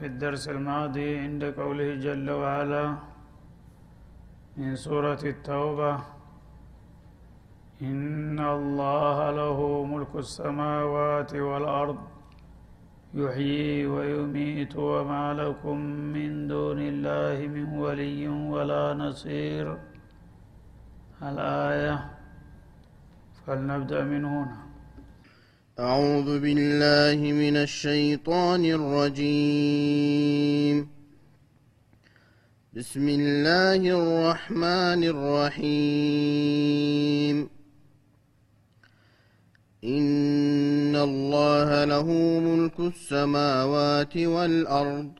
في الدرس الماضي عند قوله جل وعلا من سورة التوبة إن الله له ملك السماوات والأرض يحيي ويميت وما لكم من دون الله من ولي ولا نصير. الآية فلنبدأ من هنا. أعوذ بالله من الشيطان الرجيم. بسم الله الرحمن الرحيم. إن الله له ملك السماوات والأرض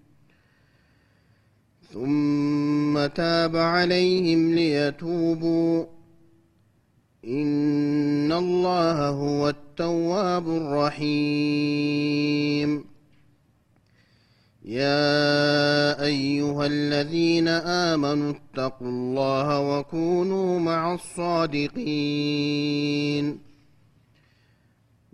ثم تاب عليهم ليتوبوا. إن الله هو التواب الرحيم. يا أيها الذين آمنوا اتقوا الله وكونوا مع الصادقين.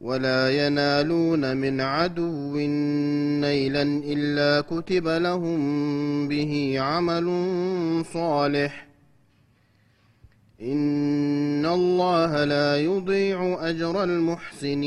ولا ينالون من عدو نيلا إلا كتب لهم به عمل صالح. إن الله لا يضيع أجر المحسنين.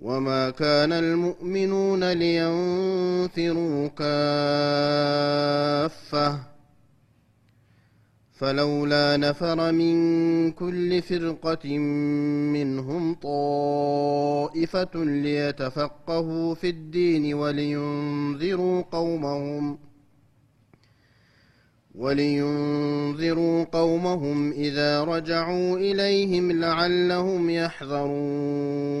وما كان المؤمنون لينفروا كافة فلولا نفر من كل فرقة منهم طائفة ليتفقهوا في الدين ولينذروا قومهم ولينذروا قومهم إذا رجعوا إليهم لعلهم يحذرون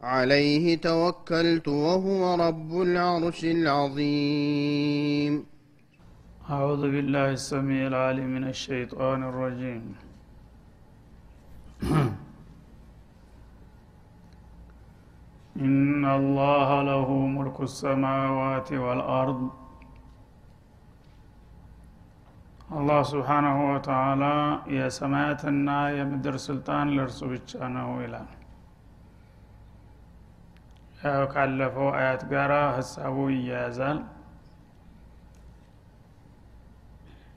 عليه توكلت وهو رب العرش العظيم أعوذ بالله السميع العليم من الشيطان الرجيم إن الله له ملك السماوات والأرض አላህ ስብሓናሁ ወተዓላ የሰማያትና የምድር ስልጣን ለእርሱ ብቻ ነው ይላል ያው ካለፈው አያት ጋር ሀሳቡ ይያያዛል።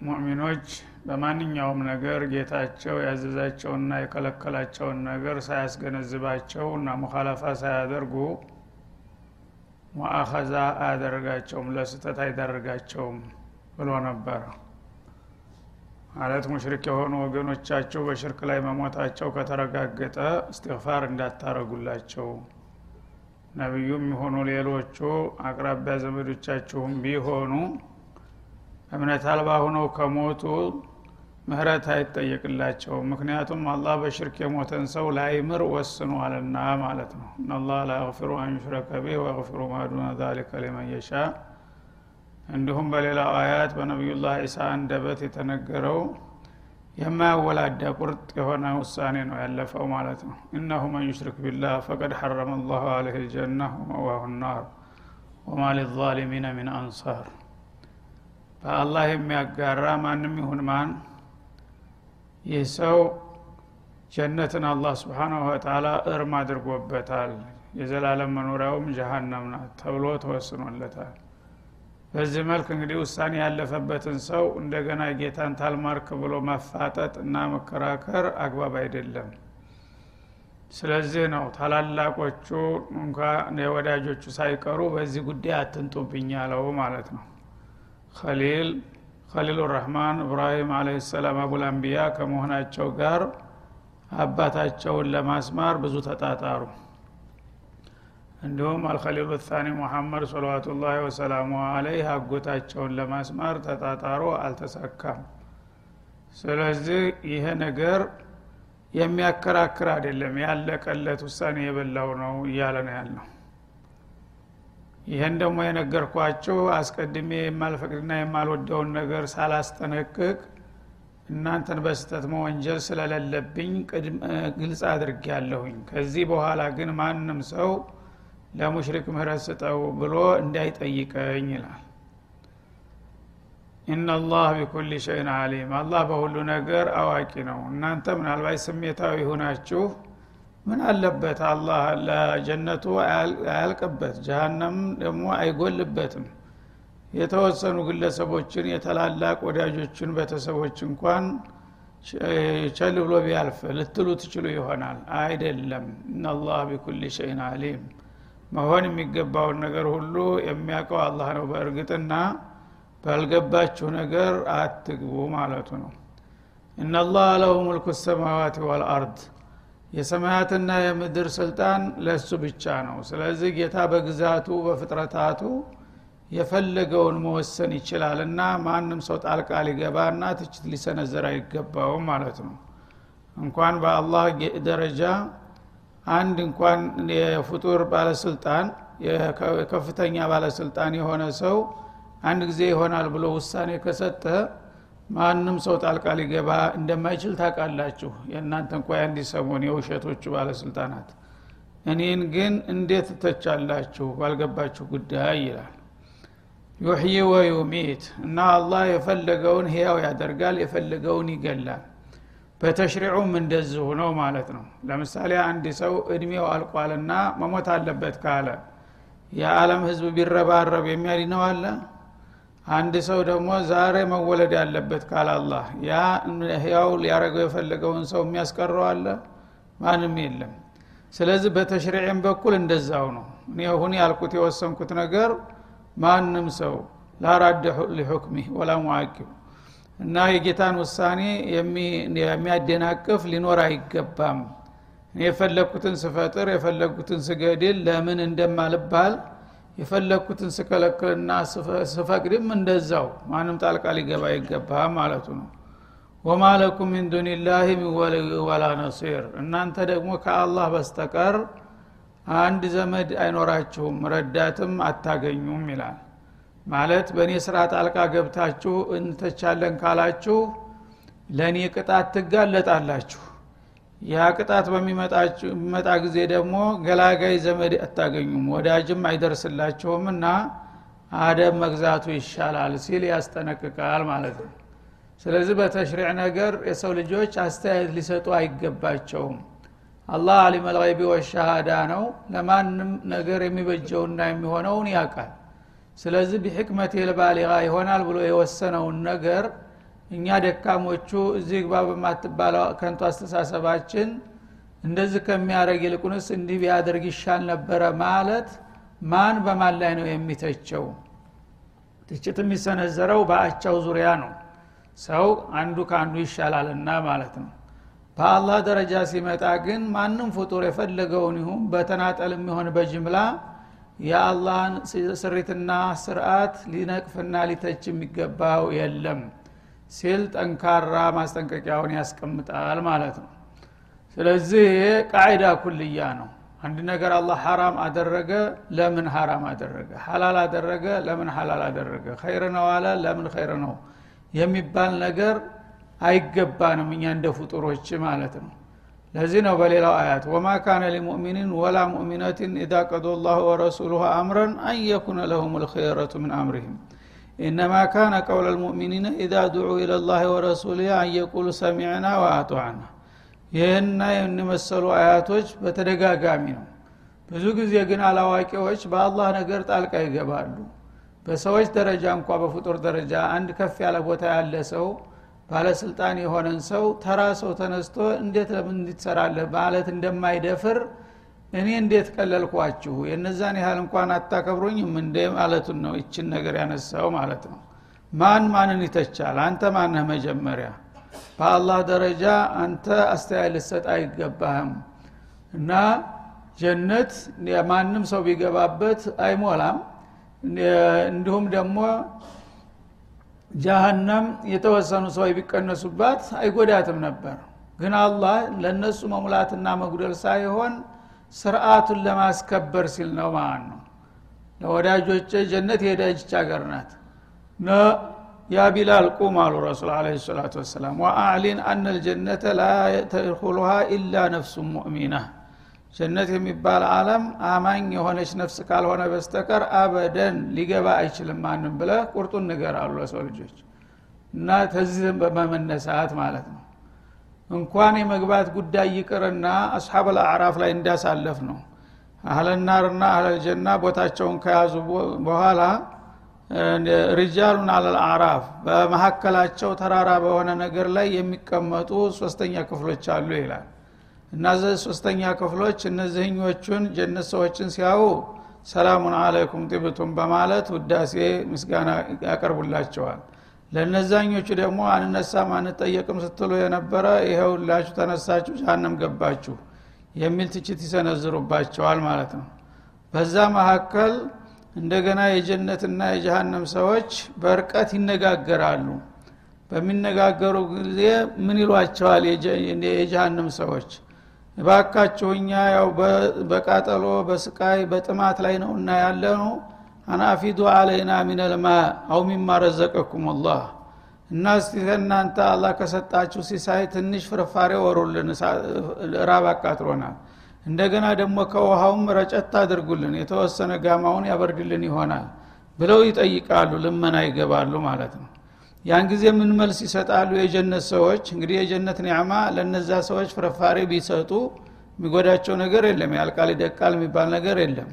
ሙእሚኖች በማንኛውም ነገር ጌታቸው ያዘዛቸውና የከለከላቸውን ነገር ሳያስገነዝባቸው እና ሙኻለፋ ሳያደርጉ ሙአኸዛ አያደርጋቸውም ለስህተት አይዳርጋቸውም ብሎ ነበረ። ማለት ሙሽሪክ የሆኑ ወገኖቻቸው በሽርክ ላይ መሞታቸው ከተረጋገጠ እስትግፋር እንዳታረጉላቸው ነቢዩም የሆኑ ሌሎቹ አቅራቢያ ዘመዶቻችሁም ቢሆኑ እምነት አልባ ሁነው ከሞቱ ምህረት አይጠየቅላቸውም። ምክንያቱም አላህ በሽርክ የሞተን ሰው ላይምር ወስኗልና ማለት ነው። إن الله لا يغفر أن يشرك به ويغفر ما دون ذلك لمن يشاء። እንዲሁም በሌላው አያት በነቢዩላህ ዒሳ አንደበት የተነገረው የማያወላዳ ቁርጥ የሆነ ውሳኔ ነው ያለፈው ማለት ነው። إنه من يشرك بالله فقد حرم الله عليه الجنة ومأواه النار ወማ ሊዛሊሚነ ሚን አንሳር። በአላህ የሚያጋራ ማንም ይሁን ማን ይህ ሰው ጀነትን አላህ ስብሓናሁ ወተላ እርም አድርጎበታል። የዘላለም መኖሪያውም ጀሃነም ናት ተብሎ ተወስኖለታል በዚህ መልክ እንግዲህ ውሳኔ ያለፈበትን ሰው እንደገና ጌታን ታልማርክ ብሎ መፋጠጥ እና መከራከር አግባብ አይደለም። ስለዚህ ነው ታላላቆቹ እንኳ የወዳጆቹ ሳይቀሩ በዚህ ጉዳይ አትንጡብኝ ያለው ማለት ነው። ከሊል ከሊሉ ረህማን እብራሂም አለ ሰላም አቡልአንቢያ ከመሆናቸው ጋር አባታቸውን ለማስማር ብዙ ተጣጣሩ እንዲሁም አልከሊሉ ታኒ ሙሐመድ ሰለዋቱላህ ወሰላሙ አለይህ አጎታቸውን ለማስማር ተጣጣሮ አልተሳካም። ስለዚህ ይሄ ነገር የሚያከራክር አይደለም። ያለቀለት ውሳኔ የበላው ነው እያለ ነው ያለው። ይህን ደግሞ የነገርኳችሁ አስቀድሜ የማልፈቅድና የማልወደውን ነገር ሳላስጠነቅቅ እናንተን በስተት መወንጀል ስለሌለብኝ ግልጽ አድርግ ያለሁኝ ከዚህ በኋላ ግን ማንም ሰው ለሙሽሪክ ምህረት ስጠው ብሎ እንዳይጠይቀኝ ይላል። ኢናላህ ቢኩል ሸይን አሊም አላህ በሁሉ ነገር አዋቂ ነው። እናንተ ምናልባት ስሜታዊ ሁናችሁ ምን አለበት? አላህ ለጀነቱ አያልቅበት ጀሃነም ደግሞ አይጎልበትም። የተወሰኑ ግለሰቦችን የተላላቅ ወዳጆችን ቤተሰቦች እንኳን ቸል ብሎ ቢያልፍ ልትሉ ትችሉ ይሆናል። አይደለም። እናላህ ቢኩል ሸይን አሊም መሆን የሚገባውን ነገር ሁሉ የሚያውቀው አላህ ነው። በእርግጥና ባልገባችሁ ነገር አትግቡ ማለቱ ነው። እናላህ ለሁ ሙልኩ ሰማዋት ወልአርድ የሰማያትና የምድር ስልጣን ለእሱ ብቻ ነው። ስለዚህ ጌታ በግዛቱ በፍጥረታቱ የፈለገውን መወሰን ይችላልና ማንም ሰው ጣልቃ ሊገባና ትችት ሊሰነዘር አይገባውም ማለት ነው። እንኳን በአላህ ደረጃ አንድ እንኳን የፍጡር ባለስልጣን የከፍተኛ ባለስልጣን የሆነ ሰው አንድ ጊዜ ይሆናል ብሎ ውሳኔ ከሰጠ ማንም ሰው ጣልቃ ሊገባ እንደማይችል ታውቃላችሁ። የእናንተ እንኳ ሰሞን የውሸቶቹ ባለስልጣናት። እኔን ግን እንዴት ትተቻላችሁ? ባልገባችሁ ጉዳይ ይላል። ዩሕይ ወዩሚት እና አላህ የፈለገውን ህያው ያደርጋል የፈለገውን ይገላል በተሽሪዑም እንደዚሁ ነው ማለት ነው። ለምሳሌ አንድ ሰው እድሜው አልቋልና መሞት አለበት ካለ የዓለም ህዝብ ቢረባረብ የሚያድነው አለ? አንድ ሰው ደግሞ ዛሬ መወለድ ያለበት ካለ አላህ ያ ህያው ሊያደረገው የፈለገውን ሰው የሚያስቀረው አለ? ማንም የለም። ስለዚህ በተሽሪዕም በኩል እንደዛው ነው። እኔ ሁን ያልኩት የወሰንኩት ነገር ማንም ሰው ላራደ ሊሑክሚህ ወላ ሙዓቂብ እና የጌታን ውሳኔ የሚያደናቅፍ ሊኖር አይገባም። እኔ የፈለግኩትን ስፈጥር የፈለግኩትን ስገድል ለምን እንደማልባል የፈለግኩትን ስከለክልና ስፈቅድም እንደዛው። ማንም ጣልቃ ሊገባ አይገባም ማለቱ ነው። ወማ ለኩም ሚን ዱኒላህ ወላ ነሲር። እናንተ ደግሞ ከአላህ በስተቀር አንድ ዘመድ አይኖራችሁም ረዳትም አታገኙም ይላል ማለት በእኔ ስራ ጣልቃ ገብታችሁ እንተቻለን ካላችሁ ለእኔ ቅጣት ትጋለጣላችሁ። ያ ቅጣት በሚመጣ ጊዜ ደግሞ ገላጋይ ዘመድ አታገኙም ወዳጅም አይደርስላችሁም እና አደብ መግዛቱ ይሻላል ሲል ያስጠነቅቃል ማለት ነው። ስለዚህ በተሽሪዕ ነገር የሰው ልጆች አስተያየት ሊሰጡ አይገባቸውም። አላህ አሊም አልይቢ ወሻሃዳ ነው። ለማንም ነገር የሚበጀውና የሚሆነውን ያውቃል ስለዚህ ቢሕክመት ልባሊጋ ይሆናል ብሎ የወሰነውን ነገር እኛ ደካሞቹ እዚህ ግባ በማትባለው ከንቱ አስተሳሰባችን እንደዚህ ከሚያደረግ ይልቁንስ እንዲህ ቢያደርግ ይሻል ነበረ ማለት ማን በማን ላይ ነው የሚተቸው? ትችት የሚሰነዘረው በአቻው ዙሪያ ነው። ሰው አንዱ ከአንዱ ይሻላልና ማለት ነው። በአላህ ደረጃ ሲመጣ ግን ማንም ፍጡር የፈለገውን ይሁን በተናጠል የሚሆን በጅምላ የአላህን ስሪትና ስርዓት ሊነቅፍና ሊተች የሚገባው የለም ሲል ጠንካራ ማስጠንቀቂያውን ያስቀምጣል ማለት ነው። ስለዚህ ይሄ ቃዒዳ ኩልያ ነው። አንድ ነገር አላህ ሐራም አደረገ ለምን ሐራም አደረገ? ሐላል አደረገ ለምን ሐላል አደረገ? ኸይር ነው አለ ለምን ኸይር ነው? የሚባል ነገር አይገባንም እኛ እንደ ፍጡሮች ማለት ነው ለዚህ ነው በሌላው አያት ወማ ካነ ሊሙእሚኒን ወላ ሙእሚነትን ኢዛ ቀዶ ላሁ ወረሱሉሁ አምረን አን የኩነ ለሁም ልክየረቱ ምን አምርህም ኢነማ ካነ ቀውለ ልሙእሚኒን ኢዛ ድዑ ኢለ ላህ ወረሱልህ አን የቁሉ ሰሚዕና ወአጧዕና ይህና የመሰሉ አያቶች በተደጋጋሚ ነው። ብዙ ጊዜ ግን አላዋቂዎች በአላህ ነገር ጣልቃ ይገባሉ። በሰዎች ደረጃ እንኳ በፍጡር ደረጃ አንድ ከፍ ያለ ቦታ ያለ ሰው ባለስልጣን የሆነን ሰው ተራ ሰው ተነስቶ እንዴት ለምን እንዲትሰራለህ ማለት እንደማይደፍር እኔ እንዴት ቀለልኳችሁ? የነዛን ያህል እንኳን አታከብሩኝም እንደ ማለቱን ነው ይችን ነገር ያነሳው ማለት ነው። ማን ማንን ይተቻል? አንተ ማነህ መጀመሪያ? በአላህ ደረጃ አንተ አስተያየት ልሰጥ አይገባህም። እና ጀነት ማንም ሰው ቢገባበት አይሞላም። እንዲሁም ደግሞ ጃሃንም የተወሰኑ ሰዎች ቢቀነሱባት አይጎዳትም ነበር። ግን አላህ ለእነሱ መሙላትና መጉደል ሳይሆን ስርአቱን ለማስከበር ሲል ነው ማለት ነው። ለወዳጆች ጀነት የሄደች ሀገር ናት። ያ ቢላል ቁም አሉ ረሱል አለ ሰላቱ ወሰላም። ወአዕሊን አነ ልጀነተ ላ ተድኩሉሃ ኢላ ነፍሱ ሙእሚና ጀነት የሚባል አለም አማኝ የሆነች ነፍስ ካልሆነ በስተቀር አበደን ሊገባ አይችልም ማንም ብለ ቁርጡን ንገር አሉ ለሰው ልጆች። እና ተዚህም በመመነሳት ማለት ነው። እንኳን የመግባት ጉዳይ ይቅርና አስሓብ አዕራፍ ላይ እንዳሳለፍ ነው አህለናርና አህለልጀና ቦታቸውን ከያዙ በኋላ ሪጃሉን አለል አዕራፍ በመካከላቸው ተራራ በሆነ ነገር ላይ የሚቀመጡ ሶስተኛ ክፍሎች አሉ ይላል እነዚህ ሶስተኛ ክፍሎች እነዚህኞቹን ጀነት ሰዎችን ሲያዩ ሰላሙን አለይኩም ጢብቱም በማለት ውዳሴ ምስጋና ያቀርቡላቸዋል። ለነዛኞቹ ደግሞ አንነሳም አንጠየቅም ስትሉ የነበረ ይኸውላችሁ ተነሳችሁ ጃሃንም ገባችሁ የሚል ትችት ይሰነዝሩባቸዋል ማለት ነው። በዛ መካከል እንደገና የጀነትና የጀሃነም ሰዎች በርቀት ይነጋገራሉ። በሚነጋገሩ ጊዜ ምን ይሏቸዋል? የጀሃነም ሰዎች እባካችሁ እኛ ያው በቃጠሎ በስቃይ በጥማት ላይ ነው እና ያለ ነው አናፊዱ አለይና ሚነልማ አው ሚማ ረዘቀኩም ላህ እና እስቲ ከእናንተ አላህ ከሰጣችሁ ሲሳይ ትንሽ ፍርፋሬ ወሩልን ራብ አቃጥሎናል። እንደገና ደግሞ ከውሃውም ረጨት አድርጉልን የተወሰነ ጋማውን ያበርድልን ይሆናል ብለው ይጠይቃሉ ልመና ይገባሉ ማለት ነው ያን ጊዜ ምን መልስ ይሰጣሉ? የጀነት ሰዎች እንግዲህ የጀነት ኒዕማ ለነዛ ሰዎች ፍርፋሬ ቢሰጡ የሚጎዳቸው ነገር የለም። ያልቃል ይደቃል የሚባል ነገር የለም።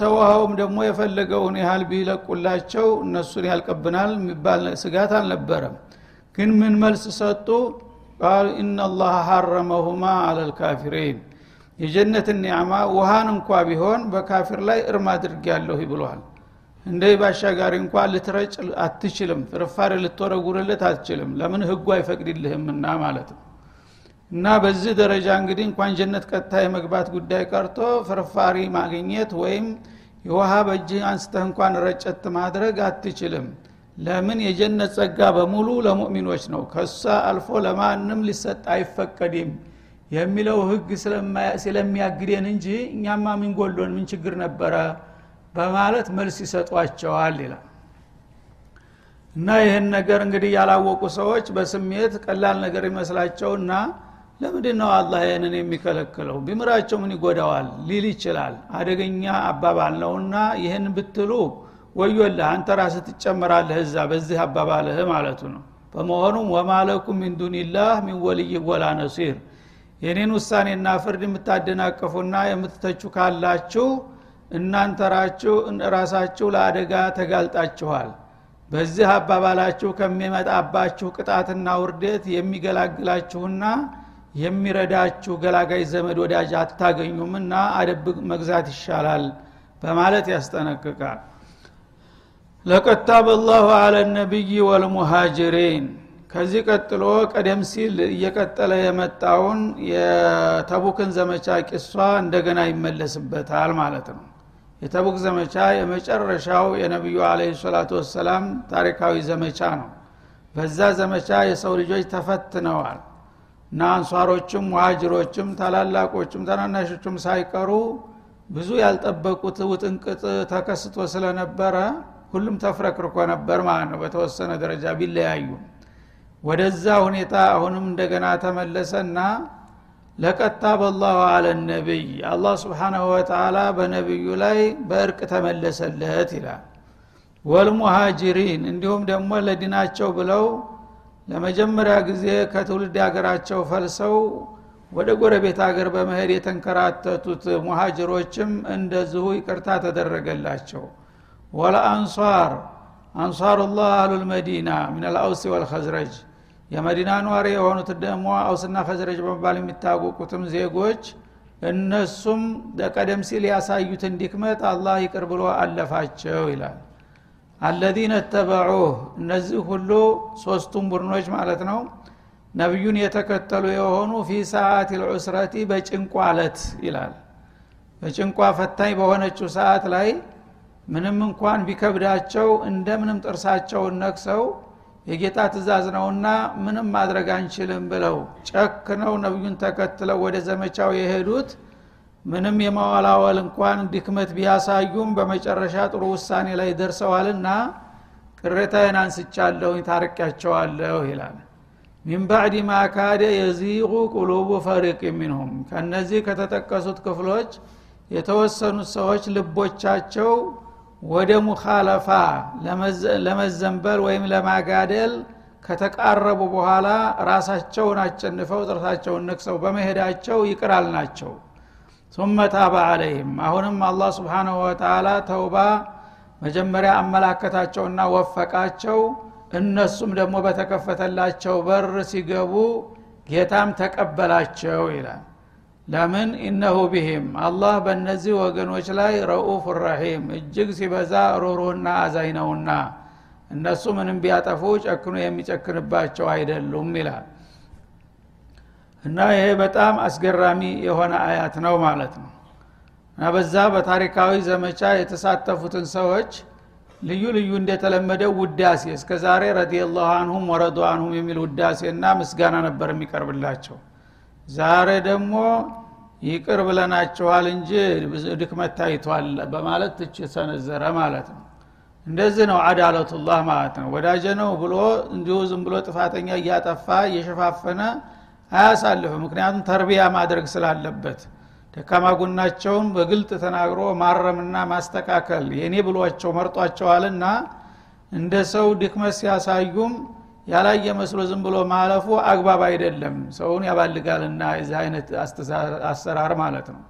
ተውሃውም ደግሞ የፈለገውን ያህል ቢለቁላቸው እነሱን ያልቀብናል የሚባል ስጋት አልነበረም። ግን ምን መልስ ሰጡ? ቃል ኢናላህ ሐረመሁማ አለልካፊሪን የጀነትን ኒዕማ ውሃን እንኳ ቢሆን በካፊር ላይ እርም አድርግ ያለሁ ብሏል እንደ ባሻጋሪ እንኳ ልትረጭ አትችልም ፍርፋሪ ልትወረጉርለት አትችልም። ለምን ህጉ አይፈቅድልህምና ማለት ነው። እና በዚህ ደረጃ እንግዲህ እንኳን ጀነት ቀጥታ የመግባት ጉዳይ ቀርቶ ፍርፋሪ ማግኘት ወይም የውሃ በእጅህ አንስተህ እንኳን ረጨት ማድረግ አትችልም። ለምን? የጀነት ጸጋ በሙሉ ለሙእሚኖች ነው። ከሷ አልፎ ለማንም ሊሰጥ አይፈቀድም የሚለው ህግ ስለሚያግደን እንጂ እኛማ ምን ጎሎን? ምን ችግር ነበረ በማለት መልስ ይሰጧቸዋል ይላል። እና ይህን ነገር እንግዲህ ያላወቁ ሰዎች በስሜት ቀላል ነገር ይመስላቸውና ለምንድ ነው አላህ ይህንን የሚከለክለው? ቢምራቸው ምን ይጎዳዋል? ሊል ይችላል። አደገኛ አባባል ነውና ይህን ብትሉ ወዮልህ አንተ ራስህ ትጨምራለህ እዛ በዚህ አባባልህ ማለቱ ነው። በመሆኑም ወማለኩም ሚን ዱኒላህ ሚን ወልይ ወላ ነሲር። የኔን ውሳኔና ፍርድ የምታደናቀፉና የምትተቹ ካላችሁ እናንተ ራሳችሁ ለአደጋ ተጋልጣችኋል። በዚህ አባባላችሁ ከሚመጣባችሁ ቅጣትና ውርደት የሚገላግላችሁና የሚረዳችሁ ገላጋይ ዘመድ ወዳጅ አታገኙምና አደብ መግዛት ይሻላል በማለት ያስጠነቅቃል። ለቀድ ታበ ላሁ አለ ነቢይ ወልሙሃጅሪን ከዚህ ቀጥሎ ቀደም ሲል እየቀጠለ የመጣውን የተቡክን ዘመቻ ቂሷ እንደገና ይመለስበታል ማለት ነው የተቡክ ዘመቻ የመጨረሻው የነቢዩ አለ ሰላቱ ወሰላም ታሪካዊ ዘመቻ ነው። በዛ ዘመቻ የሰው ልጆች ተፈትነዋል። እና አንሷሮችም ሙሃጅሮችም ታላላቆችም ታናናሾችም ሳይቀሩ ብዙ ያልጠበቁት ውጥንቅጥ ተከስቶ ስለነበረ ሁሉም ተፍረክርኮ ነበር ማለት ነው። በተወሰነ ደረጃ ቢለያዩ ወደዛ ሁኔታ አሁንም እንደገና ተመለሰና ለቀታ በላሁ አለ ነቢይ። አላህ ስብሓናሁ ወተላ በነቢዩ ላይ በእርቅ ተመለሰለት ይላል። ወልሙሃጅሪን እንዲሁም ደግሞ ለዲናቸው ብለው ለመጀመሪያ ጊዜ ከትውልድ ሀገራቸው ፈልሰው ወደ ጎረቤት ሀገር በመሄድ የተንከራተቱት ሙሃጅሮችም እንደዚሁ ይቅርታ ተደረገላቸው። ወለአንሷር አንሷሩላህ አህሉልመዲና ምን አልአውሲ ወልኸዝረጅ የመዲና ኗሪ የሆኑት ደግሞ አውስና ከዝረጅ በመባል የሚታወቁትም ዜጎች እነሱም ቀደም ሲል ያሳዩትን ድክመት አላህ ይቅር ብሎ አለፋቸው ይላል። አለዚነ ተበዑህ እነዚህ ሁሉ ሶስቱም ቡድኖች ማለት ነው ነቢዩን የተከተሉ የሆኑ ፊ ሰዓት ልዑስረቲ በጭንቋ አለት ይላል። በጭንቋ ፈታኝ በሆነችው ሰዓት ላይ ምንም እንኳን ቢከብዳቸው እንደምንም ጥርሳቸውን ነክሰው የጌታ ትእዛዝ ነውና ምንም ማድረግ አንችልም ብለው ጨክነው ነቢዩን ተከትለው ወደ ዘመቻው የሄዱት ምንም የማወላወል እንኳን ድክመት ቢያሳዩም በመጨረሻ ጥሩ ውሳኔ ላይ ደርሰዋልና ቅሬታዬን አንስቻለሁኝ ታርቂያቸዋለሁ ይላል። ሚን ባዕድ ማ የዚቁ ቁሉቡ ፈሪቅ ሚንሁም። ከነዚህ ከተጠቀሱት ክፍሎች የተወሰኑት ሰዎች ልቦቻቸው ወደ ሙኻለፋ ለመዘንበል ወይም ለማጋደል ከተቃረቡ በኋላ ራሳቸውን አጨንፈው ጥረታቸውን ነክሰው በመሄዳቸው ይቅራል ናቸው። ثم ታባ አለይህም አሁንም አላህ ስብሓንሁ ወተላ ተውባ መጀመሪያ አመላከታቸውና ወፈቃቸው። እነሱም ደግሞ በተከፈተላቸው በር ሲገቡ ጌታም ተቀበላቸው ይላል ለምን? ኢነሁ ቢህም አላህ በእነዚህ ወገኖች ላይ ረኡፍ ረሒም እጅግ ሲበዛ ሮሮና አዛኝ ነውና እነሱ ምንም ቢያጠፉ ጨክኖ የሚጨክንባቸው አይደሉም ይላል። እና ይሄ በጣም አስገራሚ የሆነ አያት ነው ማለት ነው። እና በዛ በታሪካዊ ዘመቻ የተሳተፉትን ሰዎች ልዩ ልዩ እንደተለመደው ውዳሴ እስከ ዛሬ ረዲየላሁ አንሁም ወረዱ አንሁም የሚል ውዳሴና ምስጋና ነበር የሚቀርብላቸው ዛሬ ደግሞ ይቅር ብለናቸዋል እንጂ ድክመት ታይቷል በማለት ትችት ሰነዘረ ማለት ነው። እንደዚህ ነው አዳለቱላህ ማለት ነው። ወዳጀ ነው ብሎ እንዲሁ ዝም ብሎ ጥፋተኛ እያጠፋ እየሸፋፈነ አያሳልፍም። ምክንያቱም ተርቢያ ማድረግ ስላለበት ደካማ ጎናቸውን በግልጥ ተናግሮ ማረምና ማስተካከል የኔ ብሏቸው መርጧቸዋልና እንደ ሰው ድክመት ሲያሳዩም ያላየ መስሎ ዝም ብሎ ማለፉ አግባብ አይደለም። ሰውን ያባልጋልና የዚህ አይነት አሰራር ማለት ነው።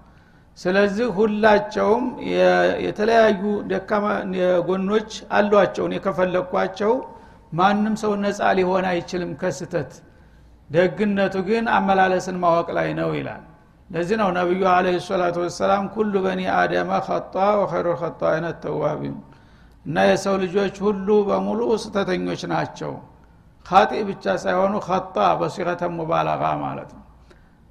ስለዚህ ሁላቸውም የተለያዩ ደካማ ጎኖች አሏቸውን የከፈለኳቸው ማንም ሰው ነፃ ሊሆን አይችልም ከስተት ደግነቱ ግን አመላለስን ማወቅ ላይ ነው ይላል። ለዚህ ነው ነቢዩ አለ ሰላቱ ወሰላም ኩሉ በኒ አደመ ከጣ ወኸይሩ ከጣ አይነት ተዋቢም እና የሰው ልጆች ሁሉ በሙሉ ስተተኞች ናቸው ካጢ ብቻ ሳይሆኑ ከጣ በሲረተ ሙባለጋ ማለት ነው።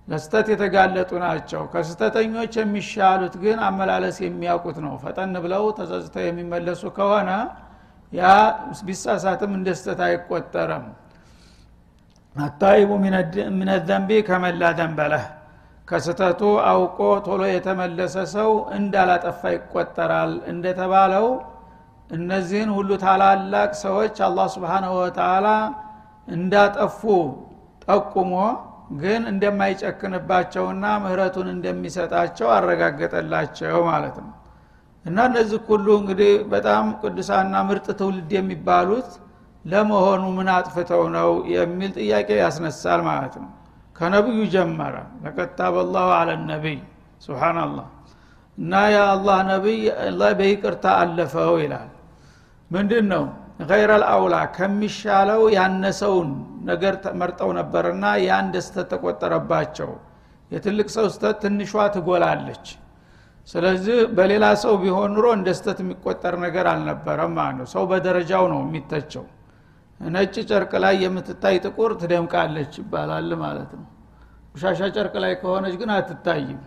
ለስተት የተጋለጡ ናቸው። ከስተተኞች የሚሻሉት ግን አመላለስ የሚያውቁት ነው። ፈጠን ብለው ተጸጽተው የሚመለሱ ከሆነ ያ ቢሳሳትም እንደ ስተት አይቆጠረም አታይቡ ምን ዘንቢ ከመላ ደንበለህ ከስተቱ አውቆ ቶሎ የተመለሰ ሰው እንዳላጠፋ ይቆጠራል። እንደተባለው እነዚህን ሁሉ ታላላቅ ሰዎች አላህ ስብሓንሁ ወተላ እንዳጠፉ ጠቁሞ ግን እንደማይጨክንባቸውና ምህረቱን እንደሚሰጣቸው አረጋገጠላቸው ማለት ነው። እና እነዚህ ሁሉ እንግዲህ በጣም ቅዱሳና ምርጥ ትውልድ የሚባሉት ለመሆኑ ምን አጥፍተው ነው የሚል ጥያቄ ያስነሳል ማለት ነው። ከነቢዩ ጀመረ። ለቀታበ ላሁ አለ ነቢይ ስብናላህ እና የአላህ ነቢይ በይቅርታ አለፈው ይላል። ምንድን ነው ገይረ አውላ ከሚሻለው ያነሰውን ነገር መርጠው ነበርና ያን ደስተት ተቆጠረባቸው። የትልቅ ሰው ስተት ትንሿ ትጎላለች። ስለዚህ በሌላ ሰው ቢሆን ኑሮ እንደ ስተት የሚቆጠር ነገር አልነበረም ማለት ነው። ሰው በደረጃው ነው የሚተቸው። ነጭ ጨርቅ ላይ የምትታይ ጥቁር ትደምቃለች ይባላል ማለት ነው። ቆሻሻ ጨርቅ ላይ ከሆነች ግን አትታይም።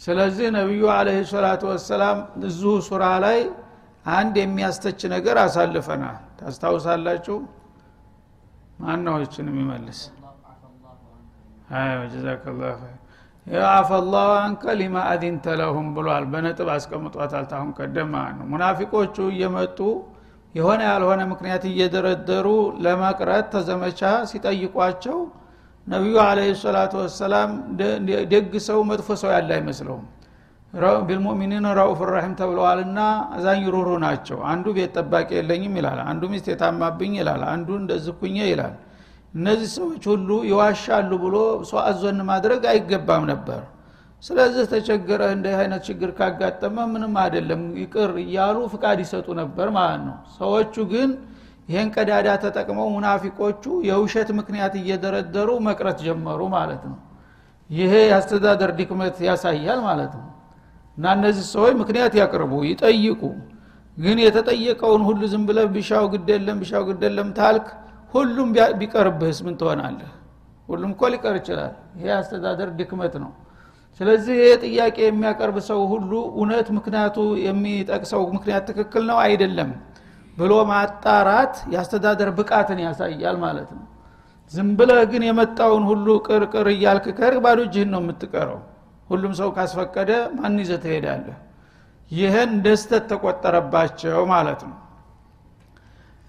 ስለዚህ ነቢዩ አለህ ሰላቱ ወሰላም እዚሁ ሱራ ላይ አንድ የሚያስተች ነገር አሳልፈናል። ታስታውሳላችሁ? ማን ነው ይችን የሚመልስ ጀዛከላ አፈላሁ አንከ ሊማ አዲንተ ለሁም ብሏል። በነጥብ አስቀምጧታል። ታሁን ቀደም ነው። ሙናፊቆቹ እየመጡ የሆነ ያልሆነ ምክንያት እየደረደሩ ለመቅረት ተዘመቻ ሲጠይቋቸው ነቢዩ አለ ሰላቱ ወሰላም ደግ ሰው መጥፎ ሰው ያለ አይመስለውም ቢልሙእሚኒን ረኡፍ ራሒም ተብለዋልና አዛኝ ሩሩ ናቸው። አንዱ ቤት ጠባቂ የለኝም ይላል አንዱ ሚስት የታማብኝ ይላል አንዱ እንደዝኩኘ ይላል። እነዚህ ሰዎች ሁሉ ይዋሻሉ ብሎ ሰው አዞን ማድረግ አይገባም ነበር። ስለዚህ ተቸገረ እንደ አይነት ችግር ካጋጠመ ምንም አይደለም ይቅር እያሉ ፍቃድ ይሰጡ ነበር ማለት ነው። ሰዎቹ ግን ይህን ቀዳዳ ተጠቅመው ሙናፊቆቹ የውሸት ምክንያት እየደረደሩ መቅረት ጀመሩ ማለት ነው። ይሄ የአስተዳደር ድክመት ያሳያል ማለት ነው እና እነዚህ ሰዎች ምክንያት ያቅርቡ ይጠይቁ። ግን የተጠየቀውን ሁሉ ዝም ብለ ቢሻው ግደለም ቢሻው ግደለም ታልክ ሁሉም ቢቀርብህስ ምን ትሆናለህ? ሁሉም እኮ ሊቀር ይችላል። ይሄ አስተዳደር ድክመት ነው። ስለዚህ ይህ ጥያቄ የሚያቀርብ ሰው ሁሉ እውነት ምክንያቱ የሚጠቅሰው ምክንያት ትክክል ነው አይደለም ብሎ ማጣራት የአስተዳደር ብቃትን ያሳያል ማለት ነው። ዝም ብለህ ግን የመጣውን ሁሉ ቅርቅር እያልክ ከርግ ባዶ እጅህን ነው የምትቀረው ሁሉም ሰው ካስፈቀደ ማን ይዘህ ትሄዳለህ? ይህን ደስተት ተቆጠረባቸው ማለት ነው።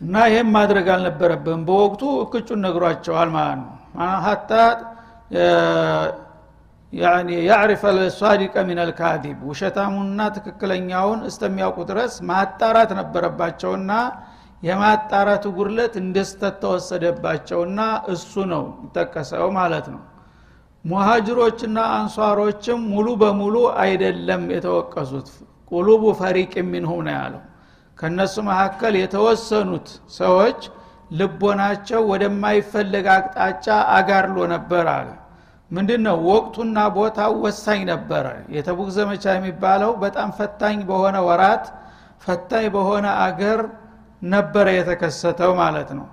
እና ይህም ማድረግ አልነበረብህም። በወቅቱ እክጩን ነግሯቸዋል ማለት ነው። ሀታ ያዕሪፈ ልሳዲቀ ምን ልካዲብ ውሸታሙንና ትክክለኛውን እስተሚያውቁ ድረስ ማጣራት ነበረባቸውና የማጣራቱ ጉድለት እንደስተት ተወሰደባቸውና እሱ ነው ይጠቀሰው ማለት ነው ሙሃጅሮችና አንሷሮችም ሙሉ በሙሉ አይደለም የተወቀሱት። ቁሉቡ ፈሪቅ ሚንሁም ነው ያለው። ከእነሱ መካከል የተወሰኑት ሰዎች ልቦናቸው ወደማይፈለግ አቅጣጫ አጋርሎ ነበር አለ። ምንድን ነው ወቅቱና ቦታው ወሳኝ ነበረ። የተቡክ ዘመቻ የሚባለው በጣም ፈታኝ በሆነ ወራት ፈታኝ በሆነ አገር ነበረ የተከሰተው ማለት ነው።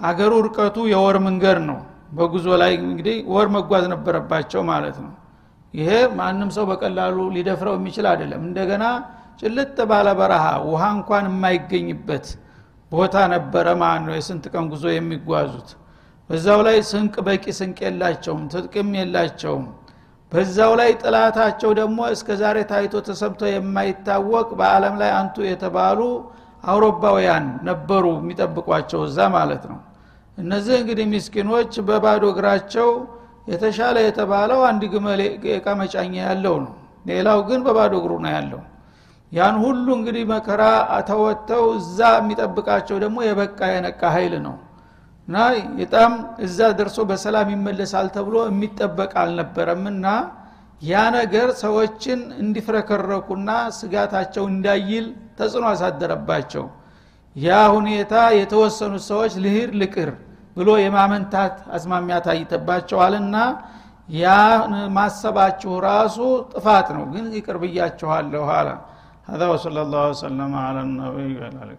አገሩ እርቀቱ የወር መንገድ ነው በጉዞ ላይ እንግዲህ ወር መጓዝ ነበረባቸው ማለት ነው። ይሄ ማንም ሰው በቀላሉ ሊደፍረው የሚችል አይደለም። እንደገና ጭልጥ ባለ በረሃ ውሃ እንኳን የማይገኝበት ቦታ ነበረ ማለት ነው የስንት ቀን ጉዞ የሚጓዙት። በዛው ላይ ስንቅ በቂ ስንቅ የላቸውም ትጥቅም የላቸውም። በዛው ላይ ጥላታቸው ደግሞ እስከ ዛሬ ታይቶ ተሰምቶ የማይታወቅ በአለም ላይ አንቱ የተባሉ አውሮፓውያን ነበሩ የሚጠብቋቸው እዛ ማለት ነው እነዚህ እንግዲህ ምስኪኖች በባዶ እግራቸው የተሻለ የተባለው አንድ ግመል የቃ መጫኛ ያለው ነው። ሌላው ግን በባዶ እግሩ ነው ያለው። ያን ሁሉ እንግዲህ መከራ ተወጥተው እዛ የሚጠብቃቸው ደግሞ የበቃ የነቃ ኃይል ነው። እና በጣም እዛ ደርሶ በሰላም ይመለሳል ተብሎ የሚጠበቅ አልነበረምና ያ ነገር ሰዎችን እንዲፍረከረኩና ስጋታቸው እንዳይል ተጽዕኖ አሳደረባቸው። ያ ሁኔታ የተወሰኑት ሰዎች ልሂር ልቅር ብሎ የማመንታት አዝማሚያ ታይተባቸዋልና ያ ማሰባችሁ ራሱ ጥፋት ነው ግን ይቅር ብያችኋለሁ አለ هذا وصلى الله وسلم على النبي وعلى اله